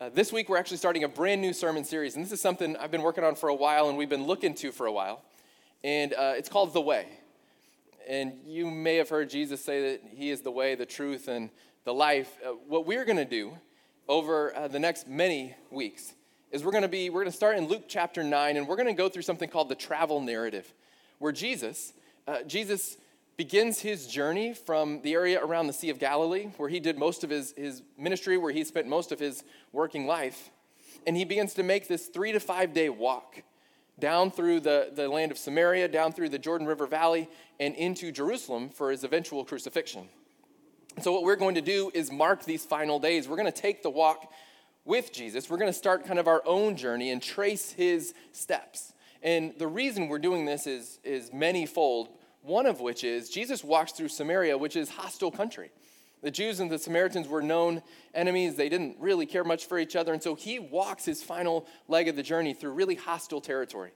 Uh, this week, we're actually starting a brand new sermon series, and this is something I've been working on for a while and we've been looking to for a while. And uh, it's called The Way. And you may have heard Jesus say that He is the way, the truth, and the life. Uh, what we're going to do over uh, the next many weeks is we're going to be we're going to start in Luke chapter 9 and we're going to go through something called the travel narrative where Jesus uh, Jesus begins his journey from the area around the Sea of Galilee, where he did most of his, his ministry, where he spent most of his working life. And he begins to make this three to five day walk down through the, the land of Samaria, down through the Jordan River Valley, and into Jerusalem for his eventual crucifixion. So, what we're going to do is mark these final days. We're going to take the walk with Jesus. We're going to start kind of our own journey and trace his steps. And the reason we're doing this is, is manyfold, one of which is Jesus walks through Samaria, which is hostile country. The Jews and the Samaritans were known enemies. They didn't really care much for each other. And so he walks his final leg of the journey through really hostile territory.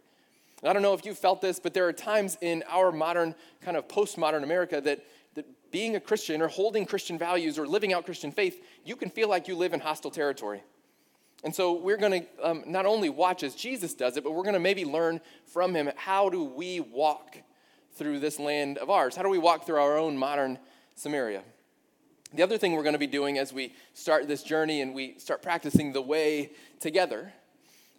I don't know if you felt this, but there are times in our modern, kind of postmodern America that, that being a Christian or holding Christian values or living out Christian faith, you can feel like you live in hostile territory. And so we're going to um, not only watch as Jesus does it, but we're going to maybe learn from him how do we walk through this land of ours? How do we walk through our own modern Samaria? The other thing we're going to be doing as we start this journey and we start practicing the way together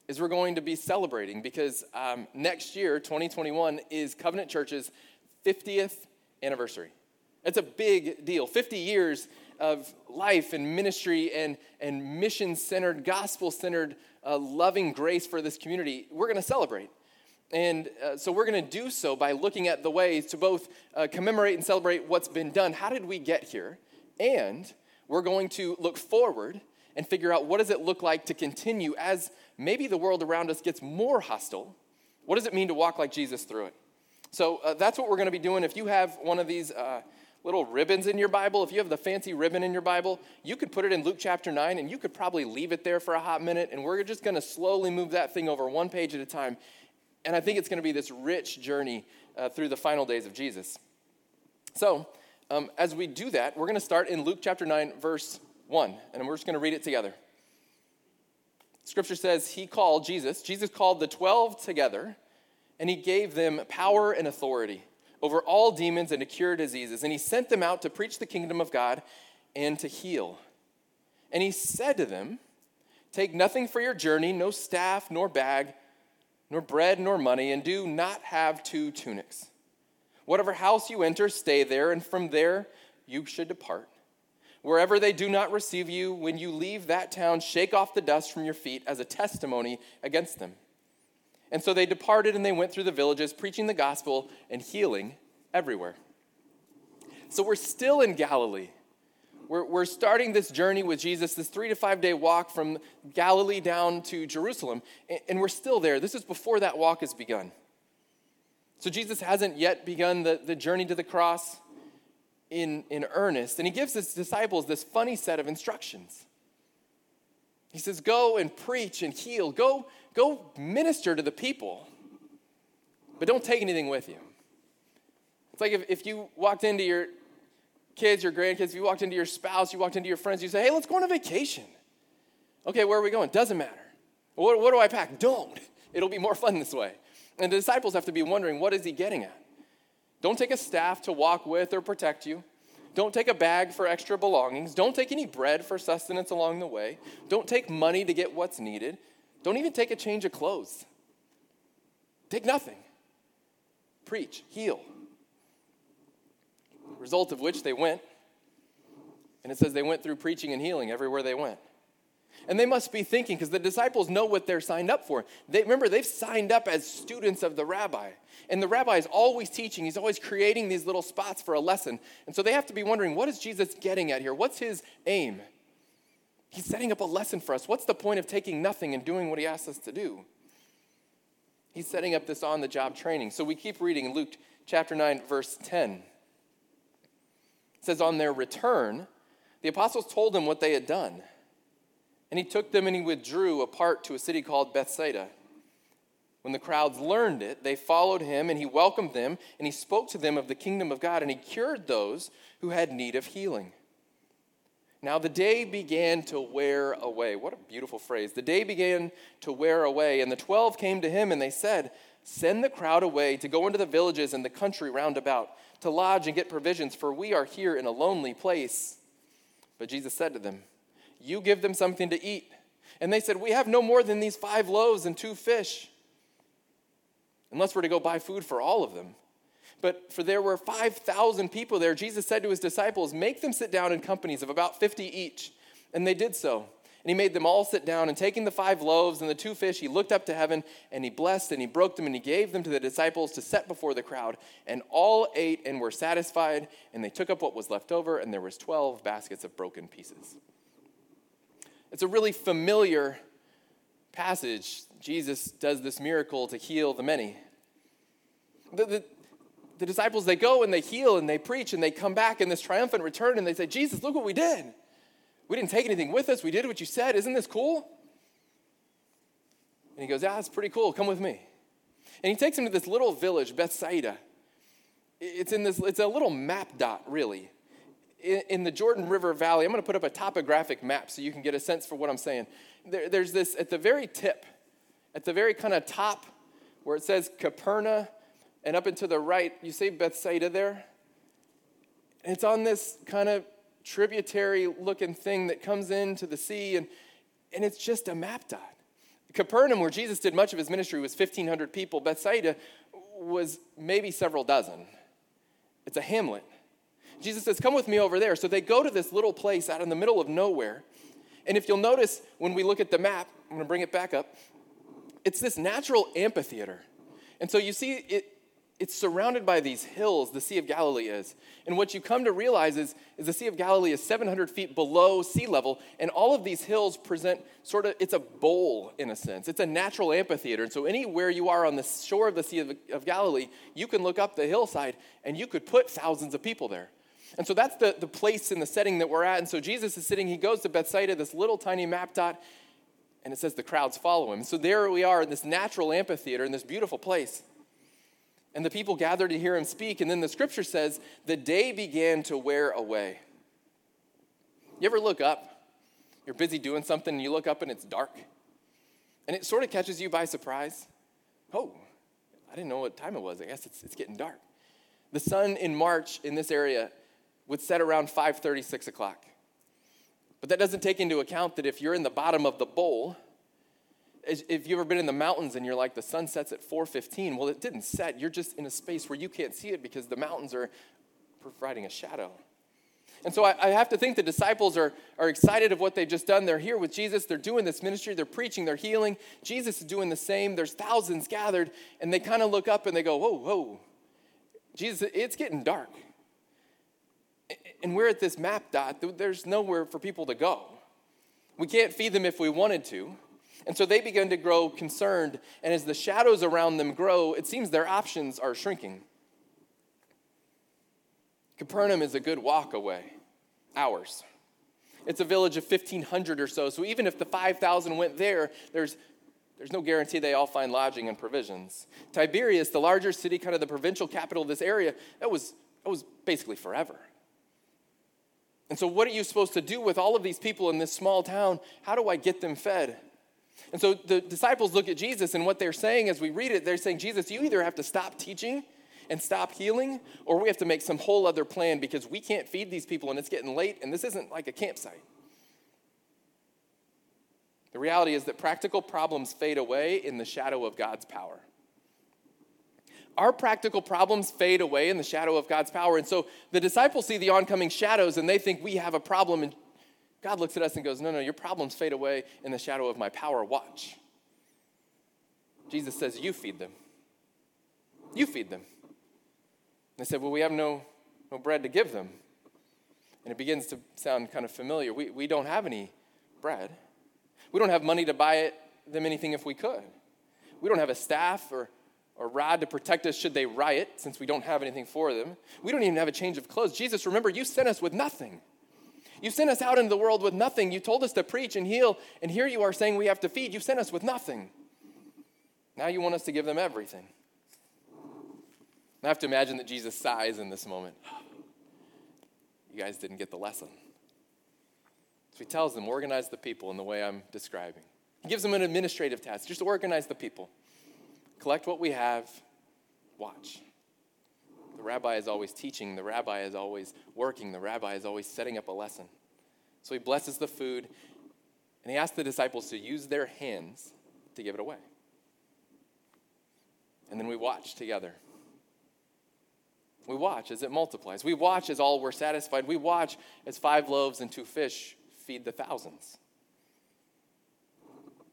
is we're going to be celebrating because um, next year, 2021, is Covenant Church's 50th anniversary. It's a big deal. 50 years of life and ministry and, and mission centered, gospel centered, uh, loving grace for this community. We're going to celebrate. And uh, so we're going to do so by looking at the ways to both uh, commemorate and celebrate what's been done. How did we get here? And we're going to look forward and figure out what does it look like to continue as maybe the world around us gets more hostile. What does it mean to walk like Jesus through it? So uh, that's what we're going to be doing. If you have one of these uh, little ribbons in your Bible, if you have the fancy ribbon in your Bible, you could put it in Luke chapter 9 and you could probably leave it there for a hot minute. And we're just going to slowly move that thing over one page at a time and I think it's going to be this rich journey uh, through the final days of Jesus. So, um, as we do that, we're going to start in Luke chapter 9, verse 1, and we're just going to read it together. Scripture says, He called Jesus, Jesus called the 12 together, and He gave them power and authority over all demons and to cure diseases. And He sent them out to preach the kingdom of God and to heal. And He said to them, Take nothing for your journey, no staff, nor bag nor bread nor money, and do not have two tunics. Whatever house you enter, stay there, and from there you should depart. Wherever they do not receive you, when you leave that town, shake off the dust from your feet as a testimony against them. And so they departed and they went through the villages, preaching the gospel and healing everywhere. So we're still in Galilee. We're, we're starting this journey with Jesus, this three to five day walk from Galilee down to Jerusalem, and, we're still there. This is before that walk has begun. So Jesus hasn't yet begun the, the journey to the cross in, in earnest, and he gives his disciples this funny set of instructions. He says, Go and preach and heal, go, go minister to the people, but don't take anything with you. It's like if, if you walked into your kids, your grandkids, if you walked into your spouse, you walked into your friends, you say, hey, let's go on a vacation. Okay, where are we going? Doesn't matter. What, what do I pack? Don't. It'll be more fun this way. And the disciples have to be wondering, what is he getting at? Don't take a staff to walk with or protect you. Don't take a bag for extra belongings. Don't take any bread for sustenance along the way. Don't take money to get what's needed. Don't even take a change of clothes. Take nothing. Preach, heal, result of which they went. And it says they went through preaching and healing everywhere they went. And they must be thinking, because the disciples know what they're signed up for. They, remember, they've signed up as students of the rabbi. And the rabbi is always teaching, he's always creating these little spots for a lesson. And so they have to be wondering, what is Jesus getting at here? What's his aim? He's setting up a lesson for us. What's the point of taking nothing and doing what he asks us to do? He's setting up this on the job training. So we keep reading Luke chapter 9, verse 10 says, On their return, the apostles told him what they had done. And he took them and he withdrew apart to a city called Bethsaida. When the crowds learned it, they followed him and he welcomed them and he spoke to them of the kingdom of God and he cured those who had need of healing. Now the day began to wear away. What a beautiful phrase. The day began to wear away, and the twelve came to him, and they said, Send the crowd away to go into the villages and the country round about, to lodge and get provisions, for we are here in a lonely place. But Jesus said to them, You give them something to eat. And they said, We have no more than these five loaves and two fish, unless we're to go buy food for all of them. But for there were 5,000 people there, Jesus said to his disciples, Make them sit down in companies of about 50 each. And they did so. And he made them all sit down. And taking the five loaves and the two fish, he looked up to heaven and he blessed and he broke them and he gave them to the disciples to set before the crowd. And all ate and were satisfied. And they took up what was left over, and there was 12 baskets of broken pieces. It's a really familiar passage. Jesus does this miracle to heal the many. The, the, the disciples, they go and they heal and they preach and they come back in this triumphant return and they say, Jesus, look what we did. We didn't take anything with us. We did what you said. Isn't this cool? And he goes, Yeah, it's pretty cool. Come with me. And he takes him to this little village, Bethsaida. It's in this, it's a little map dot, really, in, in the Jordan River Valley. I'm going to put up a topographic map so you can get a sense for what I'm saying. There, there's this at the very tip, at the very kind of top where it says Capernaum and up and to the right, you see Bethsaida there? It's on this kind of tributary looking thing that comes into the sea, and, and it's just a map dot. Capernaum, where Jesus did much of his ministry, was 1,500 people. Bethsaida was maybe several dozen. It's a hamlet. Jesus says, Come with me over there. So they go to this little place out in the middle of nowhere. And if you'll notice when we look at the map, I'm going to bring it back up, it's this natural amphitheater. And so you see it, it's surrounded by these hills, the Sea of Galilee is. And what you come to realize is, is the Sea of Galilee is 700 feet below sea level, and all of these hills present sort of, it's a bowl in a sense. It's a natural amphitheater. And so anywhere you are on the shore of the Sea of, of Galilee, you can look up the hillside and you could put thousands of people there. And so that's the, the place and the setting that we're at. And so Jesus is sitting, he goes to Bethsaida, this little tiny map dot, and it says the crowds follow him. So there we are in this natural amphitheater in this beautiful place. And the people gathered to hear him speak. And then the scripture says, the day began to wear away. You ever look up? You're busy doing something and you look up and it's dark. And it sort of catches you by surprise. Oh, I didn't know what time it was. I guess it's, it's getting dark. The sun in March in this area would set around 5:30, 6 o'clock. But that doesn't take into account that if you're in the bottom of the bowl, if you've ever been in the mountains and you're like the sun sets at 4.15 well it didn't set. You're just in a space where you can't see it because the mountains are providing a shadow. And so I, I, have to think the disciples are, are excited of what they've just done. They're here with jesus. They're doing this ministry. They're preaching. They're healing. Jesus is doing the same. There's thousands gathered and they kind of look up and they go whoa whoa. Jesus it's getting dark. And we're at this map dot. There's nowhere for people to go. We can't feed them if we wanted to and so they begin to grow concerned. And as the shadows around them grow, it seems their options are shrinking. Capernaum is a good walk away, hours. It's a village of 1,500 or so. So even if the 5,000 went there, there's, there's no guarantee they all find lodging and provisions. Tiberias, the larger city, kind of the provincial capital of this area, that was, that was basically forever. And so, what are you supposed to do with all of these people in this small town? How do I get them fed? And so the disciples look at Jesus, and what they're saying as we read it, they're saying, Jesus, you either have to stop teaching and stop healing, or we have to make some whole other plan because we can't feed these people and it's getting late, and this isn't like a campsite. The reality is that practical problems fade away in the shadow of God's power. Our practical problems fade away in the shadow of God's power. And so the disciples see the oncoming shadows and they think we have a problem. And God looks at us and goes, No, no, your problems fade away in the shadow of my power. Watch. Jesus says, You feed them. You feed them. They said, Well, we have no, no bread to give them. And it begins to sound kind of familiar. We, we don't have any bread. We don't have money to buy it, them anything if we could. We don't have a staff or, or rod to protect us should they riot, since we don't have anything for them. We don't even have a change of clothes. Jesus, remember, you sent us with nothing. You sent us out into the world with nothing. You told us to preach and heal, and here you are saying we have to feed. You sent us with nothing. Now you want us to give them everything. I have to imagine that Jesus sighs in this moment. You guys didn't get the lesson. So he tells them, organize the people in the way I'm describing. He gives them an administrative task just organize the people, collect what we have, watch. Rabbi is always teaching, the rabbi is always working, the rabbi is always setting up a lesson. So he blesses the food, and he asks the disciples to use their hands to give it away. And then we watch together. We watch as it multiplies. We watch as all were satisfied. We watch as five loaves and two fish feed the thousands.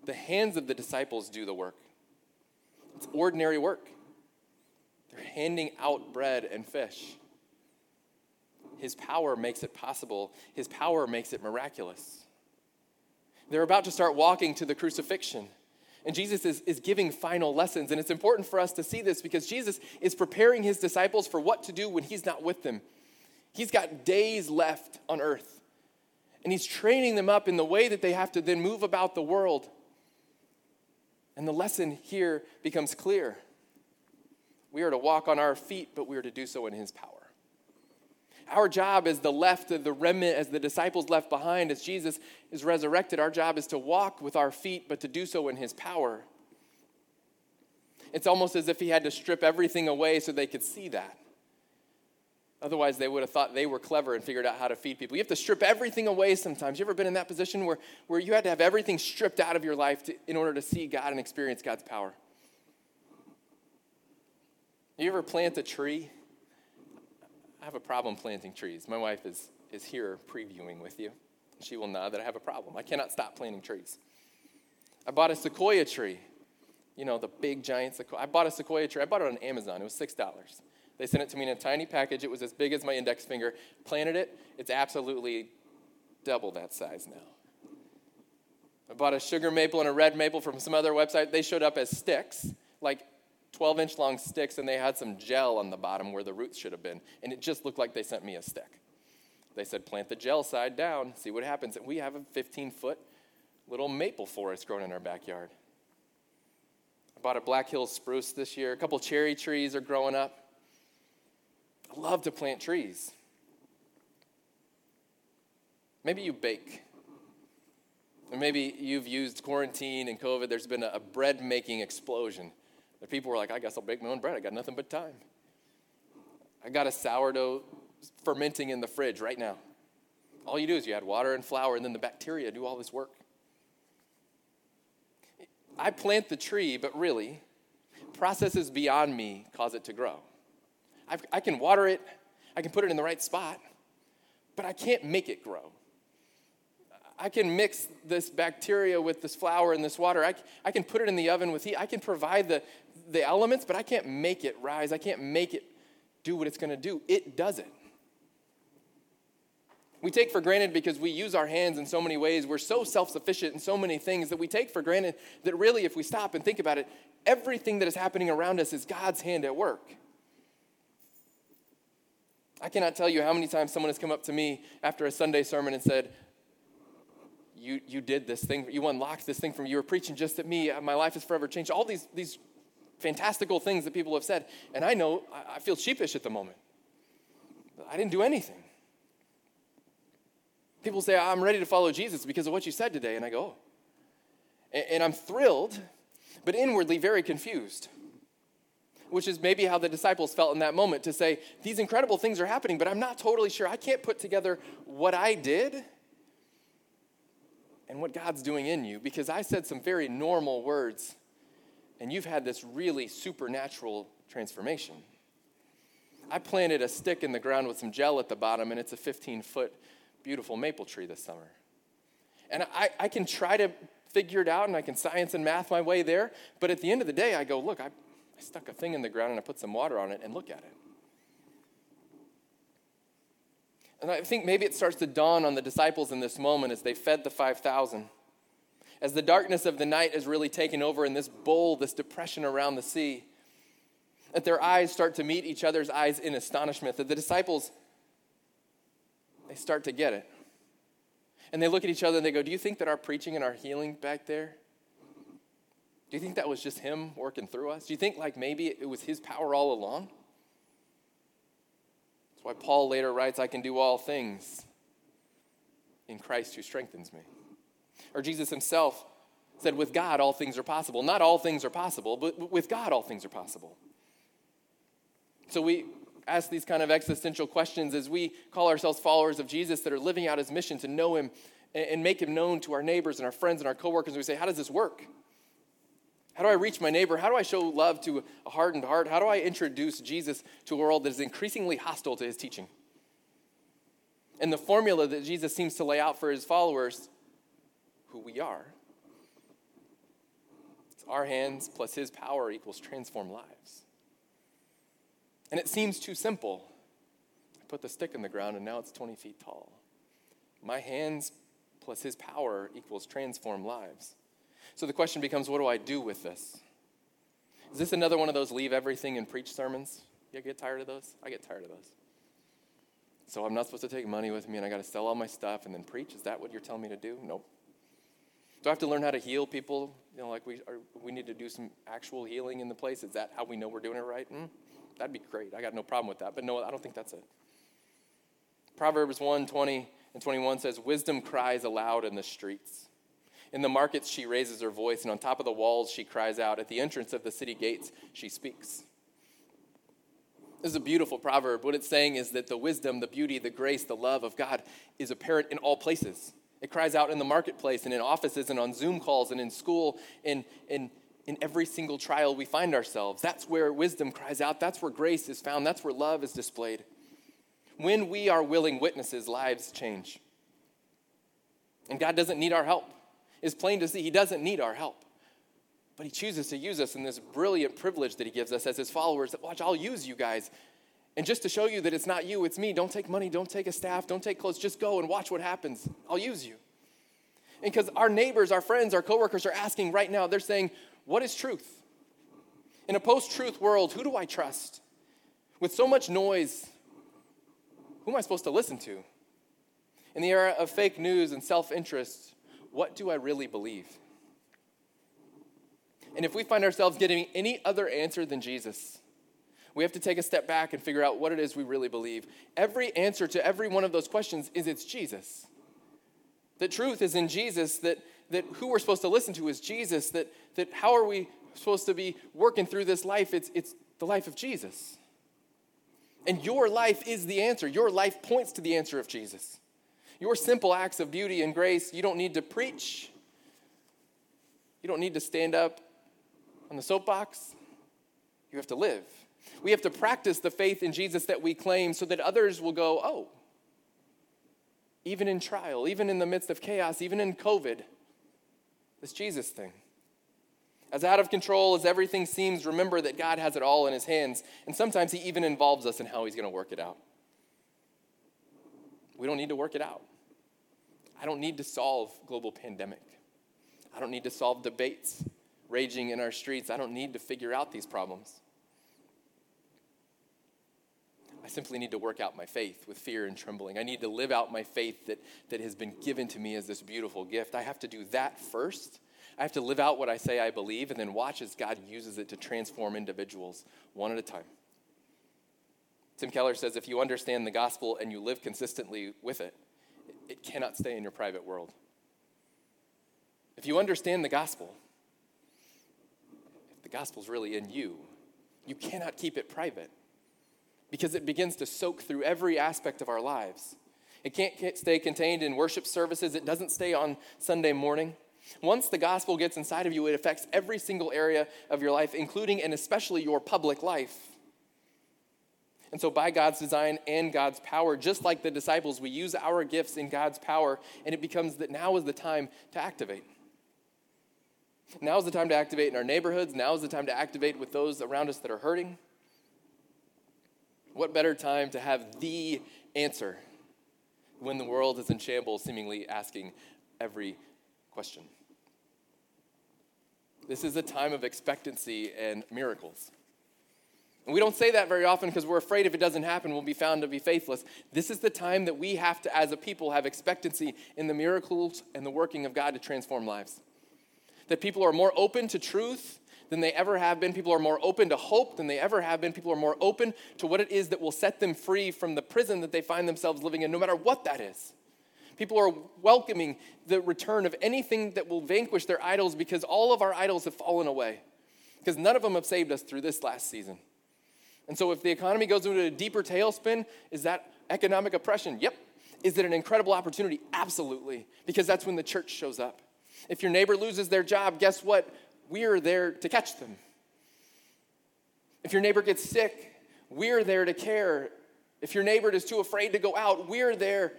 The hands of the disciples do the work. It's ordinary work. They're handing out bread and fish. His power makes it possible, His power makes it miraculous. They're about to start walking to the crucifixion. And Jesus is, is giving final lessons. And it's important for us to see this because Jesus is preparing his disciples for what to do when he's not with them. He's got days left on earth. And he's training them up in the way that they have to then move about the world. And the lesson here becomes clear. We are to walk on our feet, but we are to do so in his power. Our job as the left, the remnant, as the disciples left behind, as Jesus is resurrected, our job is to walk with our feet, but to do so in his power. It's almost as if he had to strip everything away so they could see that. Otherwise, they would have thought they were clever and figured out how to feed people. You have to strip everything away sometimes. You ever been in that position where, where you had to have everything stripped out of your life to, in order to see God and experience God's power? You ever plant a tree? I have a problem planting trees. My wife is, is here previewing with you. She will know that I have a problem. I cannot stop planting trees. I bought a sequoia tree. You know, the big giant sequoia. I bought a sequoia tree. I bought it on Amazon. It was $6. They sent it to me in a tiny package. It was as big as my index finger. Planted it. It's absolutely double that size now. I bought a sugar maple and a red maple from some other website. They showed up as sticks, like 12 inch long sticks, and they had some gel on the bottom where the roots should have been. And it just looked like they sent me a stick. They said, plant the gel side down, see what happens. And we have a 15 foot little maple forest growing in our backyard. I bought a Black Hills spruce this year. A couple cherry trees are growing up. I love to plant trees. Maybe you bake. And maybe you've used quarantine and COVID, there's been a bread making explosion. The people were like, I guess I'll bake my own bread. I got nothing but time. I got a sourdough fermenting in the fridge right now. All you do is you add water and flour, and then the bacteria do all this work. I plant the tree, but really, processes beyond me cause it to grow. I've, i can water it, I can put it in the right spot, but I can't make it grow. I can mix this bacteria with this flour and this water. I, I can put it in the oven with heat. I can provide the, the elements, but I can't make it rise. I can't make it do what it's going to do. It does it. We take for granted because we use our hands in so many ways. We're so self sufficient in so many things that we take for granted that really, if we stop and think about it, everything that is happening around us is God's hand at work. I cannot tell you how many times someone has come up to me after a Sunday sermon and said, you, you did this thing, you unlocked this thing from you were preaching just at me, my life is forever changed. All these, these fantastical things that people have said. And I know I, feel sheepish at the moment. I didn't do anything. People say, I'm ready to follow Jesus because of what you said today. And I go, oh. and I'm thrilled, but inwardly very confused which is maybe how the disciples felt in that moment to say, These incredible things are happening, but I'm not totally sure. I can't put together what I did and what God's doing in you because I said some very normal words and you've had this really supernatural transformation. I planted a stick in the ground with some gel at the bottom, and it's a 15 foot beautiful maple tree this summer. And I, I can try to figure it out and I can science and math my way there, but at the end of the day, I go, look, I, I stuck a thing in the ground and I put some water on it and look at it. And I think maybe it starts to dawn on the disciples in this moment as they fed the 5,000. As the darkness of the night is really taken over in this bowl, this depression around the sea, that their eyes start to meet each other's eyes in astonishment, that the disciples, they start to get it. And they look at each other and they go, Do you think that our preaching and our healing back there, do you think that was just him working through us? Do you think like maybe it was his power all along? That's why Paul later writes, I can do all things in Christ who strengthens me. Or Jesus himself said, With God, all things are possible. Not all things are possible, but with God, all things are possible. So we ask these kind of existential questions as we call ourselves followers of Jesus that are living out his mission to know him and make him known to our neighbors and our friends and our coworkers. We say, How does this work? How do I reach my neighbor? How do I show love to a hardened heart? How do I introduce Jesus to a world that is increasingly hostile to his teaching? And the formula that Jesus seems to lay out for his followers, who we are, it's our hands plus his power equals transform lives. And it seems too simple. I put the stick in the ground and now it's 20 feet tall. My hands plus his power equals transform lives. So the question becomes what do I do with this? Is this another one of those leave everything and preach sermons? You get tired of those? I get tired of those. So I'm not supposed to take money with me and I got to sell all my stuff and then preach? Is that what you're telling me to do? Nope. Do I have to learn how to heal people? You know, like we, are, we need to do some actual healing in the place? Is that how we know we're doing it right? Mm, that'd be great. I got no problem with that. But no, I don't think that's it. Proverbs 1 20 and 21 says, Wisdom cries aloud in the streets. In the markets, she raises her voice, and on top of the walls, she cries out. At the entrance of the city gates, she speaks. This is a beautiful proverb. What it's saying is that the wisdom, the beauty, the grace, the love of God is apparent in all places. It cries out in the marketplace and in offices and on Zoom calls and in school and in, in every single trial we find ourselves. That's where wisdom cries out. That's where grace is found. That's where love is displayed. When we are willing witnesses, lives change. And God doesn't need our help. It's plain to see He doesn't need our help. But He chooses to use us in this brilliant privilege that He gives us as His followers. That, watch, I'll use you guys. And just to show you that it's not you, it's me. Don't take money, don't take a staff, don't take clothes. Just go and watch what happens. I'll use you. And because our neighbors, our friends, our coworkers are asking right now, they're saying, What is truth? In a post truth world, who do I trust? With so much noise, who am I supposed to listen to? In the era of fake news and self interest, what do I really believe? And if we find ourselves getting any other answer than Jesus, we have to take a step back and figure out what it is we really believe. Every answer to every one of those questions is it's Jesus. The truth is in Jesus, that, that who we're supposed to listen to is Jesus, that, that how are we supposed to be working through this life? It's, it's the life of Jesus. And your life is the answer. Your life points to the answer of Jesus. Your simple acts of beauty and grace, you don't need to preach. You don't need to stand up on the soapbox. You have to live. We have to practice the faith in Jesus that we claim so that others will go, oh, even in trial, even in the midst of chaos, even in COVID, this Jesus thing. As out of control as everything seems, remember that God has it all in his hands. And sometimes he even involves us in how he's going to work it out. We don't need to work it out. I don't need to solve global pandemic. I don't need to solve debates raging in our streets. I don't need to figure out these problems. I simply need to work out my faith with fear and trembling. I need to live out my faith that, that has been given to me as this beautiful gift. I have to do that first I have to live out what I say I believe and then watch as God uses it to transform individuals one at a time. Tim Keller says if you understand the gospel and you live consistently with it, it cannot stay in your private world. If you understand the gospel, if the gospel's really in you, you cannot keep it private because it begins to soak through every aspect of our lives. It can't stay contained in worship services, it doesn't stay on Sunday morning. Once the gospel gets inside of you, it affects every single area of your life, including and especially your public life. And so, by God's design and God's power, just like the disciples, we use our gifts in God's power, and it becomes that now is the time to activate. Now is the time to activate in our neighborhoods. Now is the time to activate with those around us that are hurting. What better time to have the answer when the world is in shambles, seemingly asking every question. This is a time of expectancy and miracles. And we don't say that very often because we're afraid if it doesn't happen, we'll be found to be faithless. This is the time that we have to, as a people, have expectancy in the miracles and the working of God to transform lives. That people are more open to truth than they ever have been. People are more open to hope than they ever have been. People are more open to what it is that will set them free from the prison that they find themselves living in, no matter what that is. People are welcoming the return of anything that will vanquish their idols because all of our idols have fallen away. Because none of them have saved us through this last season. And so, if the economy goes into a deeper tailspin, is that economic oppression? Yep. Is it an incredible opportunity? Absolutely. Because that's when the church shows up. If your neighbor loses their job, guess what? We're there to catch them. If your neighbor gets sick, we're there to care. If your neighbor is too afraid to go out, we're there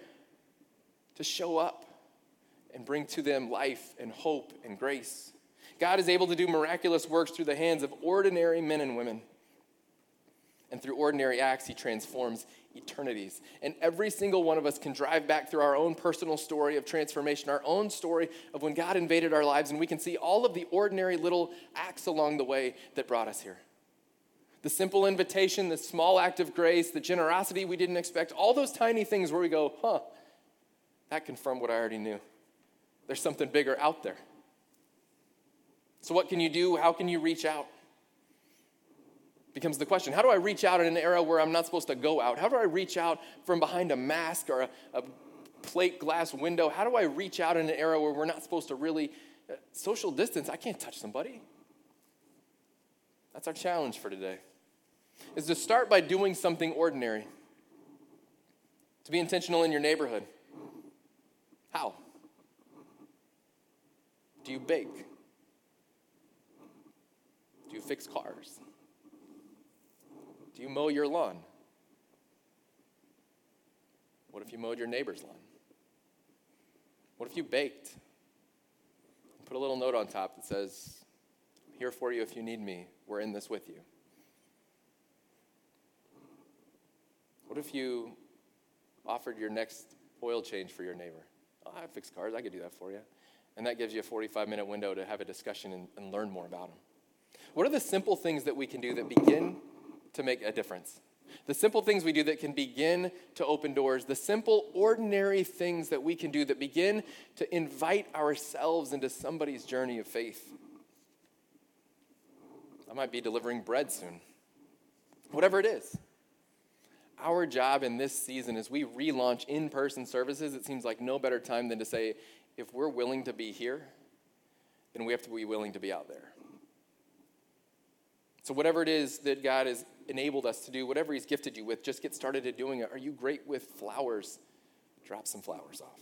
to show up and bring to them life and hope and grace. God is able to do miraculous works through the hands of ordinary men and women. And through ordinary acts, He transforms eternities. And every single one of us can drive back through our own personal story of transformation, our own story of when God invaded our lives, and we can see all of the ordinary little acts along the way that brought us here. The simple invitation, the small act of grace, the generosity we didn't expect, all those tiny things where we go, huh, that confirmed what I already knew. There's something bigger out there. So, what can you do? How can you reach out? Becomes the question. How do I reach out in an era where I'm not supposed to go out? How do I reach out from behind a mask or a, a plate glass window? How do I reach out in an era where we're not supposed to really uh, social distance? I can't touch somebody. That's our challenge for today. Is to start by doing something ordinary. To be intentional in your neighborhood. How? Do you bake? Do you fix cars? Do you mow your lawn? What if you mowed your neighbor's lawn? What if you baked? Put a little note on top that says, Here for you if you need me. We're in this with you. What if you offered your next oil change for your neighbor? Oh, I fix cars, I could do that for you. And that gives you a 45 minute window to have a discussion and, and learn more about them. What are the simple things that we can do that begin to make a difference? The simple things we do that can begin to open doors, the simple, ordinary things that we can do that begin to invite ourselves into somebody's journey of faith. I might be delivering bread soon. Whatever it is. Our job in this season, as we relaunch in person services, it seems like no better time than to say, if we're willing to be here, then we have to be willing to be out there. So, whatever it is that God has enabled us to do, whatever He's gifted you with, just get started at doing it. Are you great with flowers? Drop some flowers off.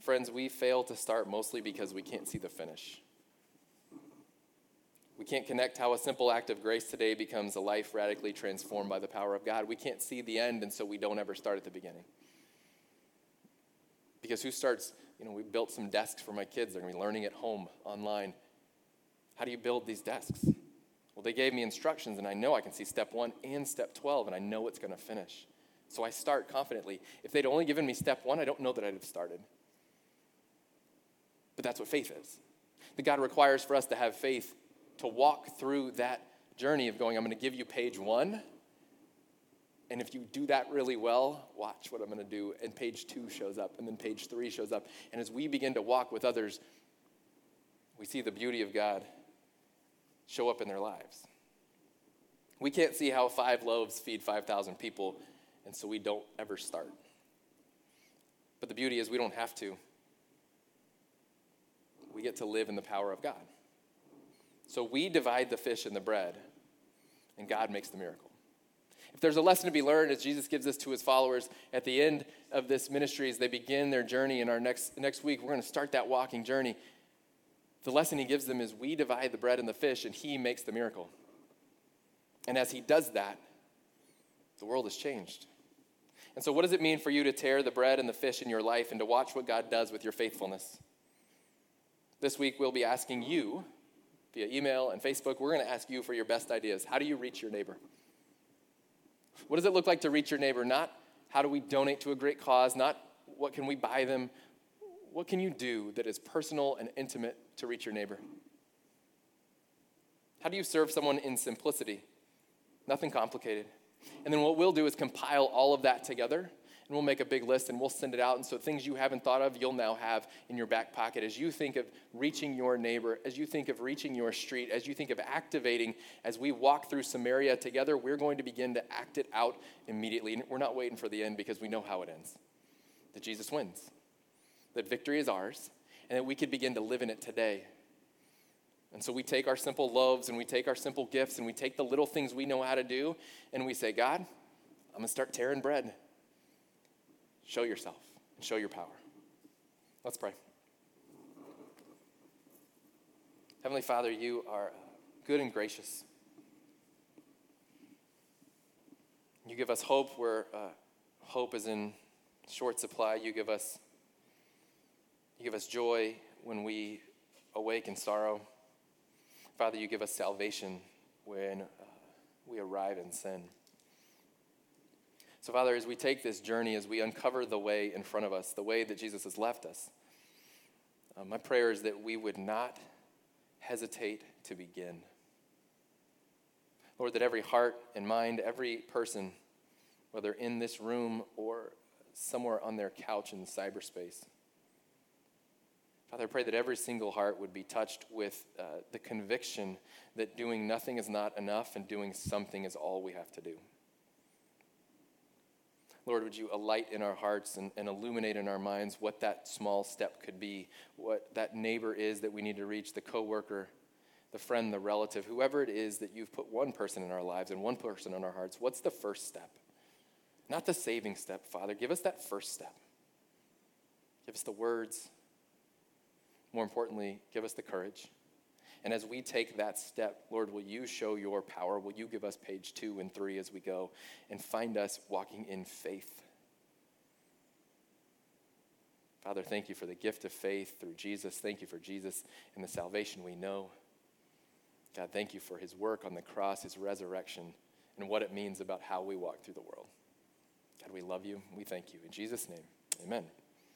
Friends, we fail to start mostly because we can't see the finish. We can't connect how a simple act of grace today becomes a life radically transformed by the power of God. We can't see the end, and so we don't ever start at the beginning. Because who starts, you know, we built some desks for my kids. They're going to be learning at home online. How do you build these desks? Well, they gave me instructions, and I know I can see step one and step 12, and I know it's going to finish. So I start confidently. If they'd only given me step one, I don't know that I'd have started. But that's what faith is. That God requires for us to have faith to walk through that journey of going, I'm going to give you page one. And if you do that really well, watch what I'm going to do. And page two shows up, and then page three shows up. And as we begin to walk with others, we see the beauty of God show up in their lives. We can't see how five loaves feed 5,000 people, and so we don't ever start. But the beauty is, we don't have to. We get to live in the power of God. So we divide the fish and the bread, and God makes the miracle. If there's a lesson to be learned as Jesus gives this to his followers at the end of this ministry as they begin their journey in our next, next week, we're going to start that walking journey. The lesson he gives them is we divide the bread and the fish, and he makes the miracle. And as he does that, the world has changed. And so, what does it mean for you to tear the bread and the fish in your life and to watch what God does with your faithfulness? This week, we'll be asking you via email and Facebook. We're going to ask you for your best ideas. How do you reach your neighbor? What does it look like to reach your neighbor? Not how do we donate to a great cause, not what can we buy them. What can you do that is personal and intimate to reach your neighbor? How do you serve someone in simplicity? Nothing complicated. And then what we'll do is compile all of that together and we'll make a big list and we'll send it out. And so things you haven't thought of, you'll now have in your back pocket as you think of reaching your neighbor, as you think of reaching your street, as you think of activating. As we walk through Samaria together, we're going to begin to act it out immediately. And we're not waiting for the end because we know how it ends. that Jesus wins, that victory is ours, and that we could begin to live in it today. And so we take our simple loaves and we take our simple gifts and we take the little things we know how to do and we say, God, I'm going to start tearing bread. Show yourself and show your power. Let's pray. Heavenly Father, you are good and gracious. You give us hope where uh, hope is in short supply. You give us you give us joy when we awake in sorrow. Father, you give us salvation when uh, we arrive in sin. So, Father, as we take this journey, as we uncover the way in front of us, the way that Jesus has left us, uh, my prayer is that we would not hesitate to begin. Lord, that every heart and mind, every person, whether in this room or somewhere on their couch in cyberspace, Father, I pray that every single heart would be touched with uh, the conviction that doing nothing is not enough and doing something is all we have to do. Lord, would you alight in our hearts and, and, illuminate in our minds what that small step could be, what that neighbor is that we need to reach, the coworker, the friend, the relative, whoever it is that you've put one person in our lives and one person in our hearts. What's the first step? Not the saving step, Father. Give us that first step. Give us the words. More importantly, give us the courage. And as we take that step, Lord, will you show your power? Will you give us page two and three as we go and find us walking in faith? Father, thank you for the gift of faith through Jesus. Thank you for Jesus and the salvation we know. God, thank you for his work on the cross, his resurrection, and what it means about how we walk through the world. God, we love you. We thank you. In Jesus' name, amen.